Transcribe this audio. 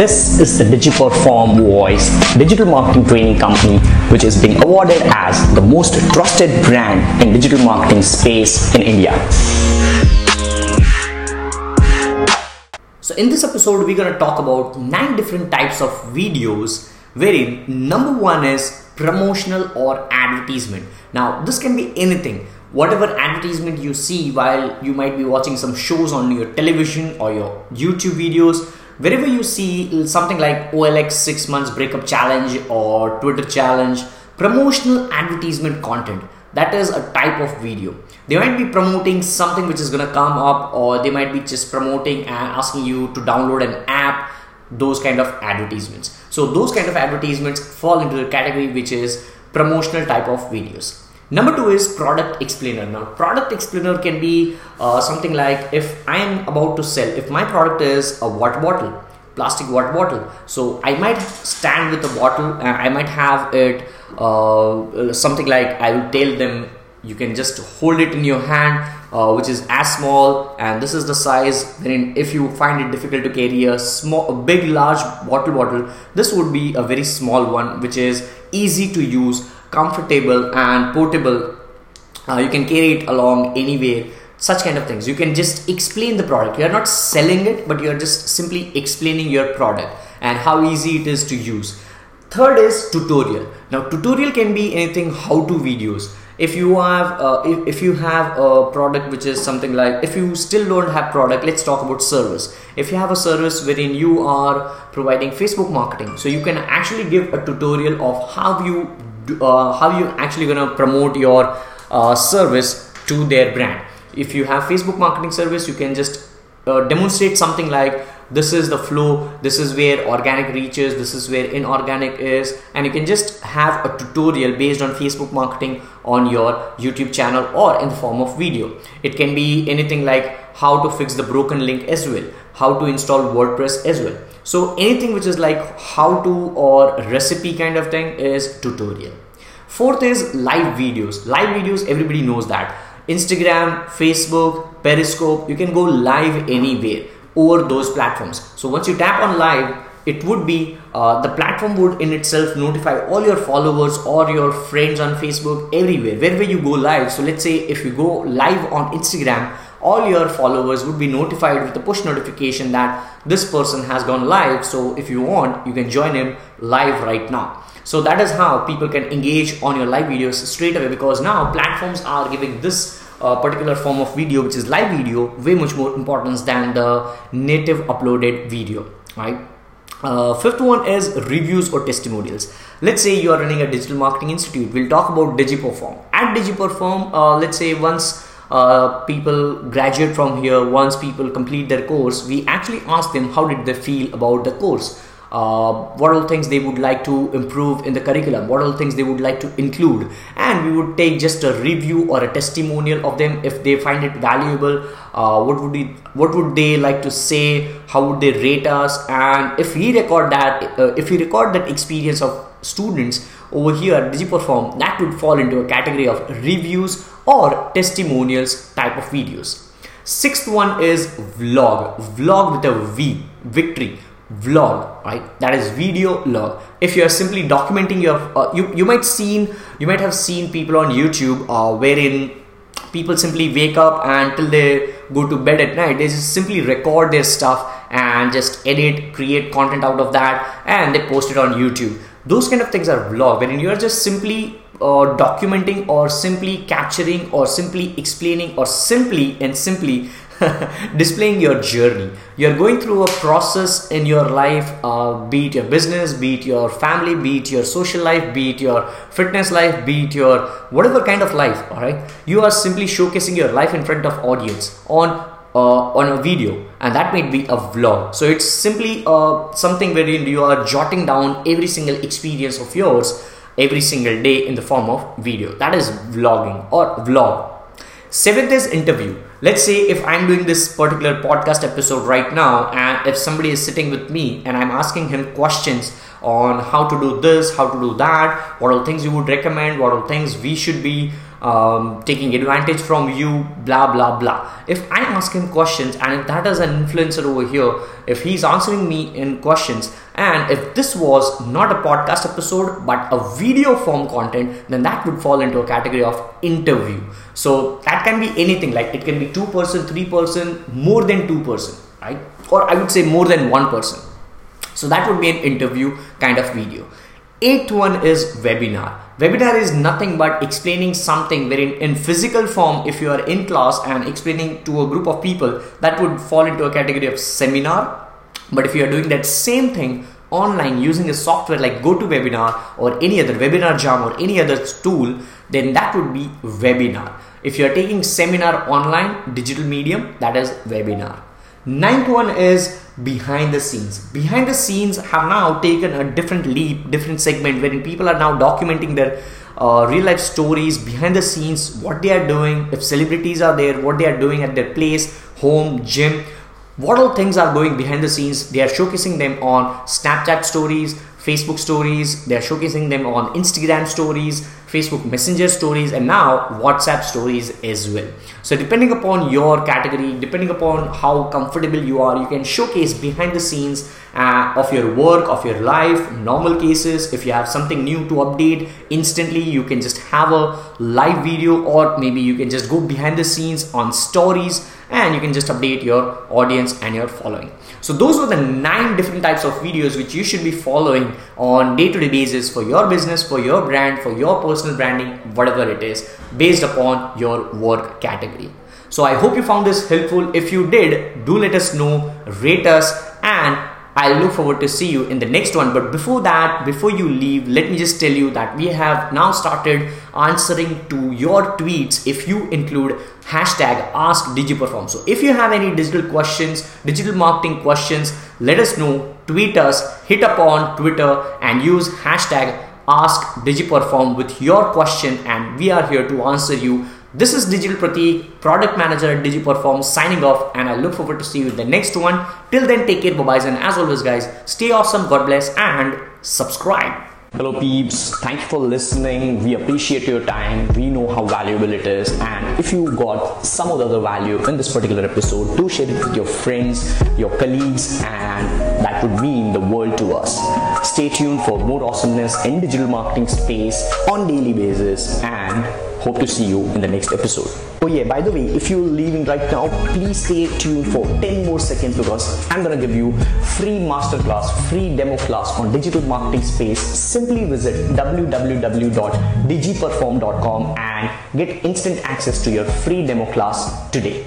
This is the DigiPerform Voice digital marketing training company, which is being awarded as the most trusted brand in digital marketing space in India. So, in this episode, we're going to talk about nine different types of videos. Wherein number one is promotional or advertisement. Now, this can be anything whatever advertisement you see while you might be watching some shows on your television or your YouTube videos, wherever you see something like OLX 6 months breakup challenge or Twitter challenge, promotional advertisement content. That is a type of video. They might be promoting something which is going to come up, or they might be just promoting and asking you to download an app, those kind of advertisements. So, those kind of advertisements fall into the category which is promotional type of videos. Number two is product explainer. Now, product explainer can be uh, something like if I am about to sell, if my product is a water bottle, plastic water bottle, so I might stand with the bottle and I might have it uh, something like I will tell them you can just hold it in your hand uh, which is as small and this is the size then if you find it difficult to carry a small a big large bottle bottle this would be a very small one which is easy to use comfortable and portable. Uh, you can carry it along anywhere such kind of things. You can just explain the product. You are not selling it but you are just simply explaining your product and how easy it is to use. Third is tutorial. Now tutorial can be anything how to videos. If you have uh, if, if you have a product which is something like if you still don't have product let's talk about service. If you have a service wherein you are providing facebook marketing so you can actually give a tutorial of how you uh, how you actually gonna promote your uh, service to their brand. If you have facebook marketing service you can just uh, demonstrate something like this is the flow this is where organic reaches this is where inorganic is and you can just have a tutorial based on facebook marketing on your youtube channel or in the form of video. It can be anything like how to fix the broken link as well how to install wordpress as well so anything which is like how to or recipe kind of thing is tutorial. Fourth is live videos. Live videos, everybody knows that. Instagram, Facebook, Periscope, you can go live anywhere over those platforms. So once you tap on live, it would be uh, the platform would in itself notify all your followers or your friends on Facebook everywhere wherever you go live. So let's say if you go live on Instagram, all your followers would be notified with a push notification that this person has gone live. So if you want, you can join him live right now. So that is how people can engage on your live videos straight away because now platforms are giving this uh, particular form of video, which is live video, way much more importance than the native uploaded video, right? Uh, fifth one is reviews or testimonials. Let's say you are running a digital marketing institute. We'll talk about DigiPerform. At DigiPerform, uh, let's say once uh, people graduate from here, once people complete their course, we actually ask them how did they feel about the course. Uh, what all things they would like to improve in the curriculum, what all things they would like to include, and we would take just a review or a testimonial of them if they find it valuable. Uh, what would we, what would they like to say? How would they rate us? And if we record that, uh, if we record that experience of students over here, DigiPerform, that would fall into a category of reviews or testimonials type of videos. Sixth one is vlog, vlog with a V, victory, vlog, right? That is video log. If you are simply documenting your, uh, you you might seen, you might have seen people on YouTube uh, wherein people simply wake up and till they go to bed at night, they just simply record their stuff and just edit, create content out of that, and they post it on YouTube. Those kind of things are vlog, wherein you are just simply uh, documenting or simply capturing or simply explaining or simply and simply displaying your journey you're going through a process in your life uh, be it your business be it your family be it your social life be it your fitness life be it your whatever kind of life all right? You are simply showcasing your life in front of audience on uh, on a video and that might be a vlog so it's simply uh, something wherein you are jotting down every single experience of yours every single day in the form of video. That is vlogging or vlog. Seventh is interview. Let's say if I'm doing this particular podcast episode right now, and if somebody is sitting with me and I'm asking him questions on how to do this, how to do that, what all things you would recommend, what all things we should be um, taking advantage from you, blah blah blah. If I ask him questions and if that is an influencer over here, if he's answering me in questions, and if this was not a podcast episode but a video form content, then that would fall into a category of interview. So that can be anything like it can be two person, three person, more than two person, right? Or I would say more than one person. So that would be an interview kind of video. Eighth one is webinar. Webinar is nothing but explaining something wherein in physical form, if you are in class and explaining to a group of people, that would fall into a category of seminar. But if you are doing that same thing online using a software like GoToWebinar or any other webinar jam or any other tool, then that would be webinar. If you are taking seminar online, digital medium, that is webinar. Ninth one is behind the scenes. Behind the scenes have now taken a different leap, different segment wherein people are now documenting their uh, real life stories behind the scenes, what they are doing, if celebrities are there, what they are doing at their place, home, gym, what all things are going behind the scenes. They are showcasing them on Snapchat stories, Facebook stories, they are showcasing them on Instagram stories, Facebook Messenger stories, and now WhatsApp stories as well. So, depending upon your category, depending upon how comfortable you are, you can showcase behind the scenes uh, of your work, of your life, normal cases. If you have something new to update instantly, you can just have a live video, or maybe you can just go behind the scenes on stories and you can just update your audience and your following. So those were the nine different types of videos which you should be following on day-to-day basis for your business, for your brand, for your personal branding, whatever it is, based upon your work category. So I hope you found this helpful. If you did, do let us know, rate us and I look forward to see you in the next one. But before that, before you leave, let me just tell you that we have now started answering to your tweets if you include hashtag ask digiperform. So if you have any digital questions, digital marketing questions, let us know, tweet us, hit up on Twitter and use hashtag ask digiperform with your question and we are here to answer you this is Digital Pratik, product manager at DigiPerform, signing off, and I look forward to see you in the next one. Till then, take care, bye bye, and as always, guys, stay awesome, God bless, and subscribe. Hello peeps, thank you for listening. We appreciate your time. We know how valuable it is. And if you got some of the other value in this particular episode, do share it with your friends, your colleagues, and that would mean the world to us. Stay tuned for more awesomeness in digital marketing space on daily basis and Hope to see you in the next episode. Oh yeah, by the way, if you're leaving right now, please stay tuned for 10 more seconds because I'm gonna give you free masterclass, free demo class on digital marketing space. Simply visit www.digiperform.com and get instant access to your free demo class today.